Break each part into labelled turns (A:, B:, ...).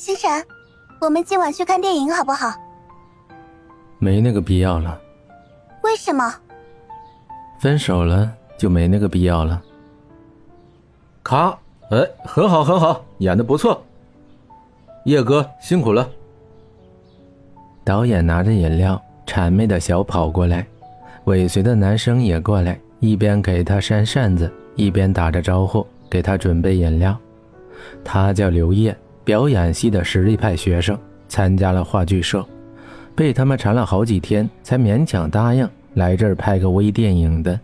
A: 星辰，我们今晚去看电影好不好？
B: 没那个必要了。
A: 为什么？
B: 分手了就没那个必要了。
C: 卡，哎，很好很好，演的不错。叶哥辛苦了。
B: 导演拿着饮料，谄媚的小跑过来，尾随的男生也过来，一边给他扇扇子，一边打着招呼给他准备饮料。他叫刘烨，表演系的实力派学生，参加了话剧社，被他们缠了好几天，才勉强答应来这儿拍个微电影的。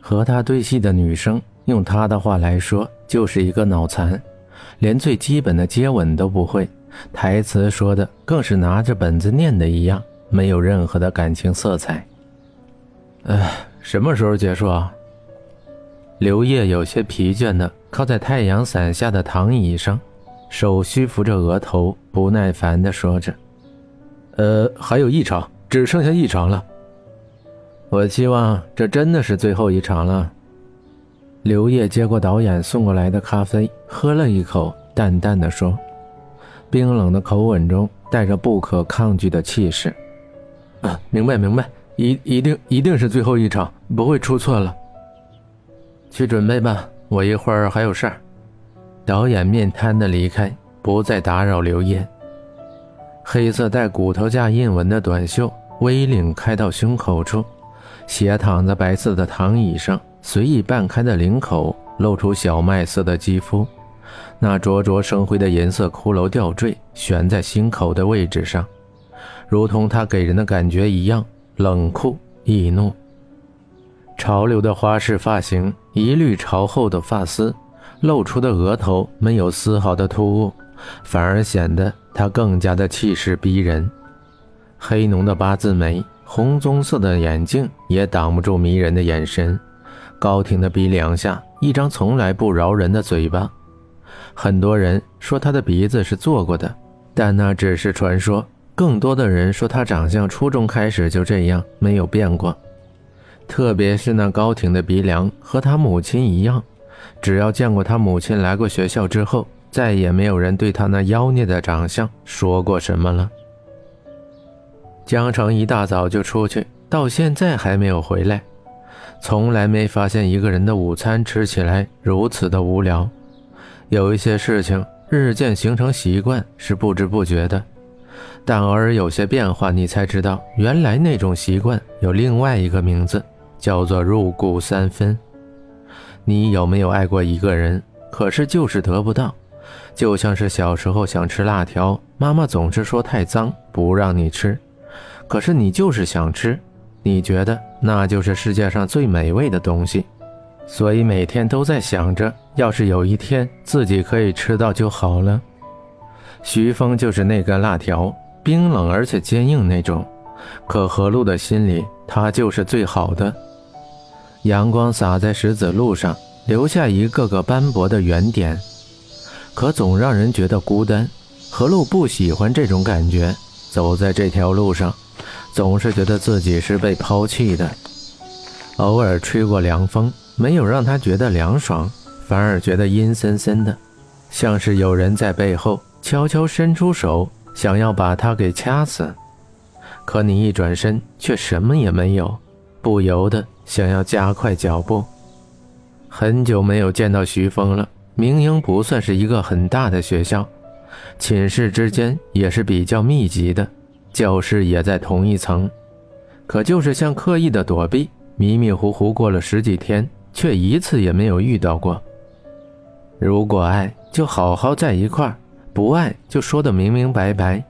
B: 和他对戏的女生，用他的话来说，就是一个脑残，连最基本的接吻都不会，台词说的更是拿着本子念的一样，没有任何的感情色彩。
C: 哎，什么时候结束啊？
B: 刘烨有些疲倦的靠在太阳伞下的躺椅上，手虚扶着额头，不耐烦的说着：“
C: 呃，还有一场，只剩下一场了。
B: 我希望这真的是最后一场了。”刘烨接过导演送过来的咖啡，喝了一口，淡淡的说，冰冷的口吻中带着不可抗拒的气势：“
C: 啊，明白明白，一一定一定是最后一场，不会出错了。”
B: 去准备吧，我一会儿还有事儿。导演面瘫的离开，不再打扰刘烨。黑色带骨头架印纹的短袖，V 领开到胸口处，斜躺在白色的躺椅上，随意半开的领口露出小麦色的肌肤，那灼灼生辉的银色骷髅吊坠悬在心口的位置上，如同他给人的感觉一样冷酷易怒。潮流的花式发型，一律朝后的发丝，露出的额头没有丝毫的突兀，反而显得她更加的气势逼人。黑浓的八字眉，红棕色的眼镜也挡不住迷人的眼神。高挺的鼻梁下，一张从来不饶人的嘴巴。很多人说她的鼻子是做过的，但那只是传说。更多的人说她长相初中开始就这样，没有变过。特别是那高挺的鼻梁，和他母亲一样。只要见过他母亲来过学校之后，再也没有人对他那妖孽的长相说过什么了。江城一大早就出去，到现在还没有回来。从来没发现一个人的午餐吃起来如此的无聊。有一些事情日渐形成习惯是不知不觉的，但偶尔有些变化，你才知道原来那种习惯有另外一个名字。叫做入骨三分。你有没有爱过一个人？可是就是得不到，就像是小时候想吃辣条，妈妈总是说太脏，不让你吃。可是你就是想吃，你觉得那就是世界上最美味的东西，所以每天都在想着，要是有一天自己可以吃到就好了。徐峰就是那根辣条，冰冷而且坚硬那种。可何露的心里，他就是最好的。阳光洒在石子路上，留下一个个斑驳的圆点，可总让人觉得孤单。何露不喜欢这种感觉，走在这条路上，总是觉得自己是被抛弃的。偶尔吹过凉风，没有让他觉得凉爽，反而觉得阴森森的，像是有人在背后悄悄伸出手，想要把他给掐死。可你一转身，却什么也没有，不由得。想要加快脚步，很久没有见到徐峰了。明英不算是一个很大的学校，寝室之间也是比较密集的，教室也在同一层。可就是像刻意的躲避，迷迷糊糊过了十几天，却一次也没有遇到过。如果爱，就好好在一块儿；不爱，就说的明明白白，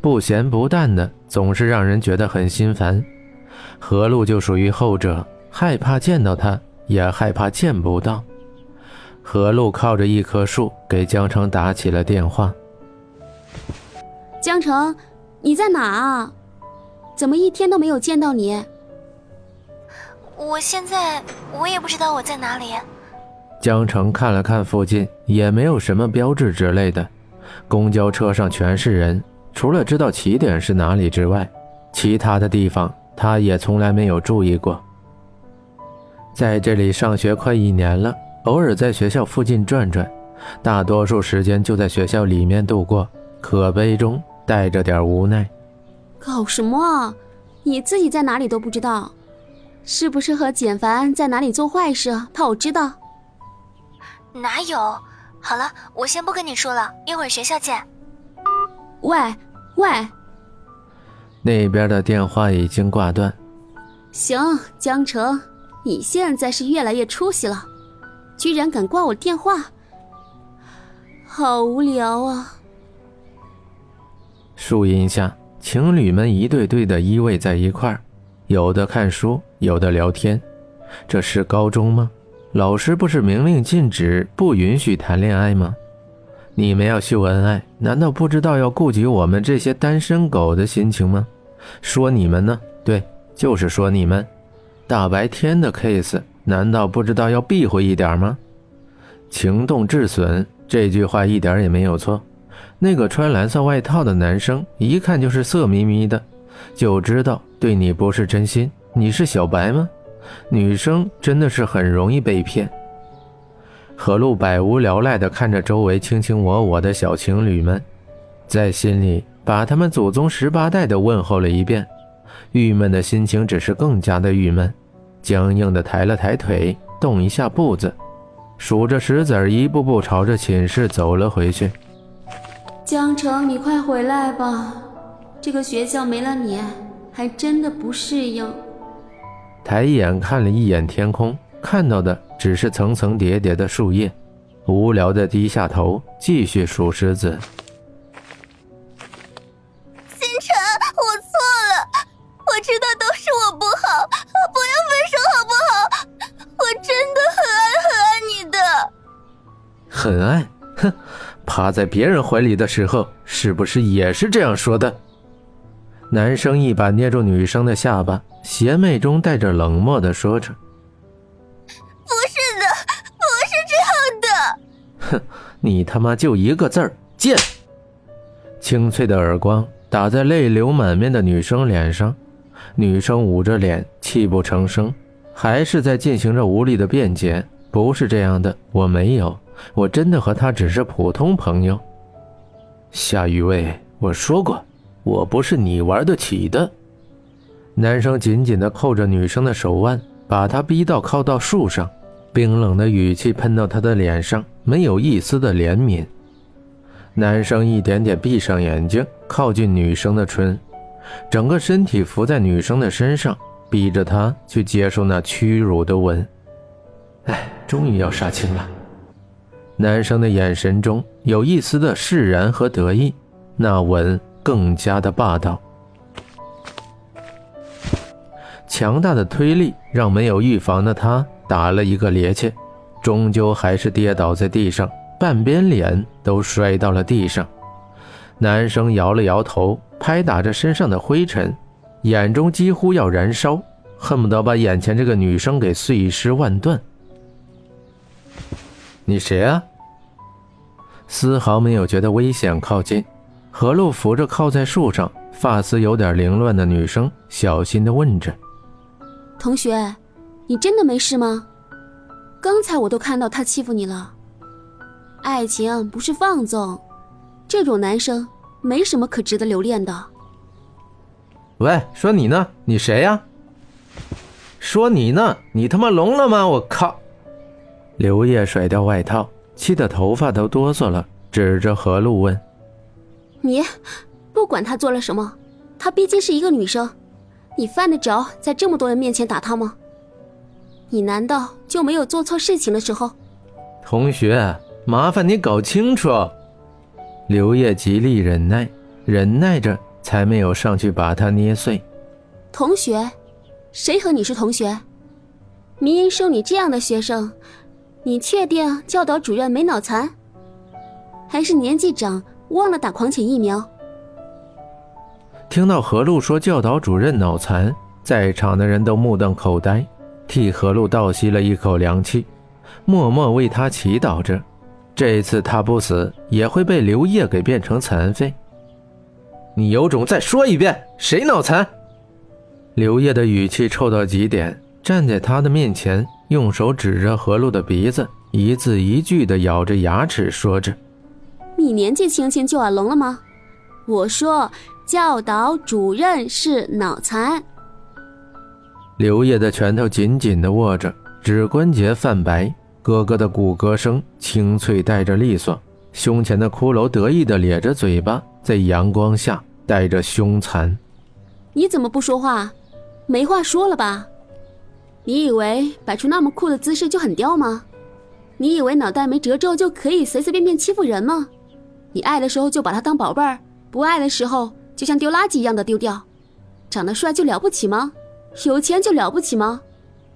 B: 不咸不淡的，总是让人觉得很心烦。何路就属于后者。害怕见到他，也害怕见不到。何璐靠着一棵树给江城打起了电话。
D: 江城，你在哪啊？怎么一天都没有见到你？
A: 我现在我也不知道我在哪里。
B: 江城看了看附近，也没有什么标志之类的。公交车上全是人，除了知道起点是哪里之外，其他的地方他也从来没有注意过。在这里上学快一年了，偶尔在学校附近转转，大多数时间就在学校里面度过，可悲中带着点无奈。
D: 搞什么啊？你自己在哪里都不知道，是不是和简凡在哪里做坏事，怕我知道？
A: 哪有？好了，我先不跟你说了，一会儿学校见。
D: 喂喂，
B: 那边的电话已经挂断。
D: 行，江城，你现在是越来越出息了，居然敢挂我电话，好无聊啊！
B: 树荫下，情侣们一对对的依偎在一块儿，有的看书，有的聊天。这是高中吗？老师不是明令禁止不允许谈恋爱吗？你们要秀恩爱，难道不知道要顾及我们这些单身狗的心情吗？说你们呢？对，就是说你们。大白天的 case，难道不知道要避讳一点吗？情动致损，这句话一点也没有错。那个穿蓝色外套的男生一看就是色眯眯的，就知道对你不是真心。你是小白吗？女生真的是很容易被骗。何露百无聊赖地看着周围卿卿我我的小情侣们，在心里把他们祖宗十八代的问候了一遍，郁闷的心情只是更加的郁闷，僵硬的抬了抬腿，动一下步子，数着石子儿一步步朝着寝室走了回去。
D: 江城，你快回来吧，这个学校没了你，还真的不适应。
B: 抬眼看了一眼天空，看到的只是层层叠叠的树叶，无聊的低下头，继续数石子。趴在别人怀里的时候，是不是也是这样说的？男生一把捏住女生的下巴，邪魅中带着冷漠的说着：“
A: 不是的，不是这样的。”
B: 哼，你他妈就一个字儿贱！清脆的耳光打在泪流满面的女生脸上，女生捂着脸，泣不成声，还是在进行着无力的辩解：“不是这样的，我没有，我真的和他只是普通朋友。”夏雨薇，我说过。我不是你玩得起的。男生紧紧地扣着女生的手腕，把她逼到靠到树上，冰冷的语气喷到她的脸上，没有一丝的怜悯。男生一点点闭上眼睛，靠近女生的唇，整个身体伏在女生的身上，逼着她去接受那屈辱的吻。哎，终于要杀青了。男生的眼神中有一丝的释然和得意，那吻。更加的霸道，强大的推力让没有预防的他打了一个趔趄，终究还是跌倒在地上，半边脸都摔到了地上。男生摇了摇头，拍打着身上的灰尘，眼中几乎要燃烧，恨不得把眼前这个女生给碎尸万段。你谁啊？丝毫没有觉得危险靠近。何露扶着靠在树上、发丝有点凌乱的女生，小心地问着：“
D: 同学，你真的没事吗？刚才我都看到他欺负你了。爱情不是放纵，这种男生没什么可值得留恋的。”“
B: 喂，说你呢？你谁呀？”“说你呢？你他妈聋了吗？我靠！”刘烨甩掉外套，气得头发都哆嗦了，指着何露问。
D: 你不管他做了什么，她毕竟是一个女生，你犯得着在这么多人面前打她吗？你难道就没有做错事情的时候？
B: 同学，麻烦你搞清楚。刘烨极力忍耐，忍耐着才没有上去把她捏碎。
D: 同学，谁和你是同学？明明收你这样的学生，你确定教导主任没脑残？还是年纪长？忘了打狂犬疫苗。
B: 听到何露说教导主任脑残，在场的人都目瞪口呆，替何露倒吸了一口凉气，默默为他祈祷着。这一次他不死，也会被刘烨给变成残废。你有种再说一遍，谁脑残？刘烨的语气臭到极点，站在他的面前，用手指着何露的鼻子，一字一句的咬着牙齿说着：“
D: 你年纪轻轻就耳聋了吗？我说教导主任是脑残。”
B: 刘烨的拳头紧紧的握着，指关节泛白，咯咯的骨骼声清脆带着利索，胸前的骷髅得意的咧着嘴巴，在阳光下带着凶残。
D: 你怎么不说话？没话说了吧？你以为摆出那么酷的姿势就很刁吗？你以为脑袋没褶皱就可以随随便便欺负人吗？你爱的时候就把他当宝贝儿，不爱的时候就像丢垃圾一样的丢掉。长得帅就了不起吗？有钱就了不起吗？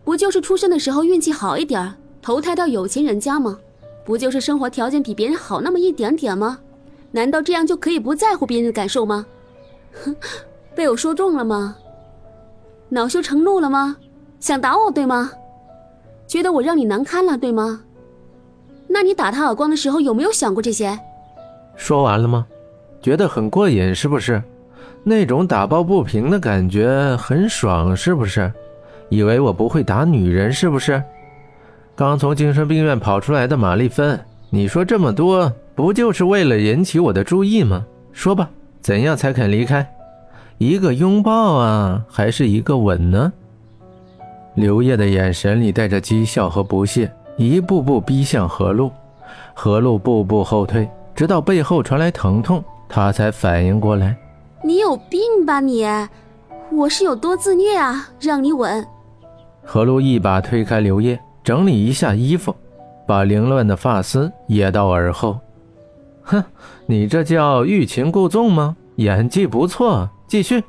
D: 不就是出生的时候运气好一点，投胎到有钱人家吗？不就是生活条件比别人好那么一点点吗？难道这样就可以不在乎别人的感受吗？哼，被我说中了吗？恼羞成怒了吗？想打我对吗？觉得我让你难堪了对吗？那你打他耳光的时候有没有想过这些？
B: 说完了吗？觉得很过瘾是不是？那种打抱不平的感觉很爽是不是？以为我不会打女人是不是？刚从精神病院跑出来的玛丽芬，你说这么多不就是为了引起我的注意吗？说吧，怎样才肯离开？一个拥抱啊，还是一个吻呢？刘烨的眼神里带着讥笑和不屑。一步步逼向何露，何露步步后退，直到背后传来疼痛，他才反应过来。
D: 你有病吧你？我是有多自虐啊？让你吻。
B: 何露一把推开刘烨，整理一下衣服，把凌乱的发丝掖到耳后。哼，你这叫欲擒故纵吗？演技不错，继续。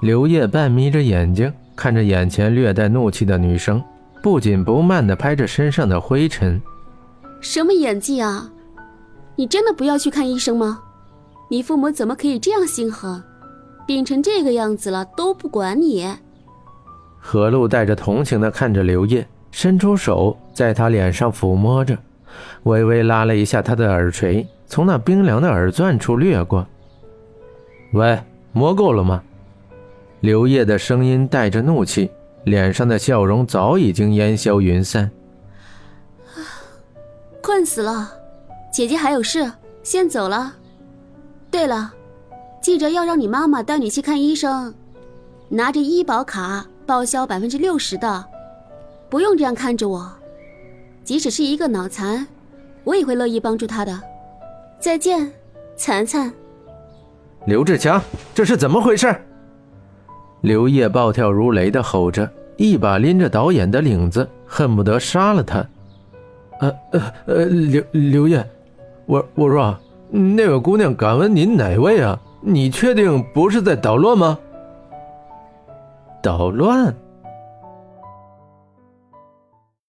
B: 刘烨半眯着眼睛看着眼前略带怒气的女生。不紧不慢地拍着身上的灰尘，
D: 什么演技啊？你真的不要去看医生吗？你父母怎么可以这样心狠，病成这个样子了都不管你？
B: 何露带着同情的看着刘烨，伸出手在他脸上抚摸着，微微拉了一下他的耳垂，从那冰凉的耳钻处掠过。喂，摸够了吗？刘烨的声音带着怒气。脸上的笑容早已经烟消云散。
D: 困死了，姐姐还有事，先走了。对了，记着要让你妈妈带你去看医生，拿着医保卡报销百分之六十的。不用这样看着我，即使是一个脑残，我也会乐意帮助他的。再见，残残。
B: 刘志强，这是怎么回事？刘烨暴跳如雷的吼着，一把拎着导演的领子，恨不得杀了他。呃呃呃，刘刘烨，我我说，那位姑娘敢问您哪位啊？你确定不是在捣乱吗？捣乱？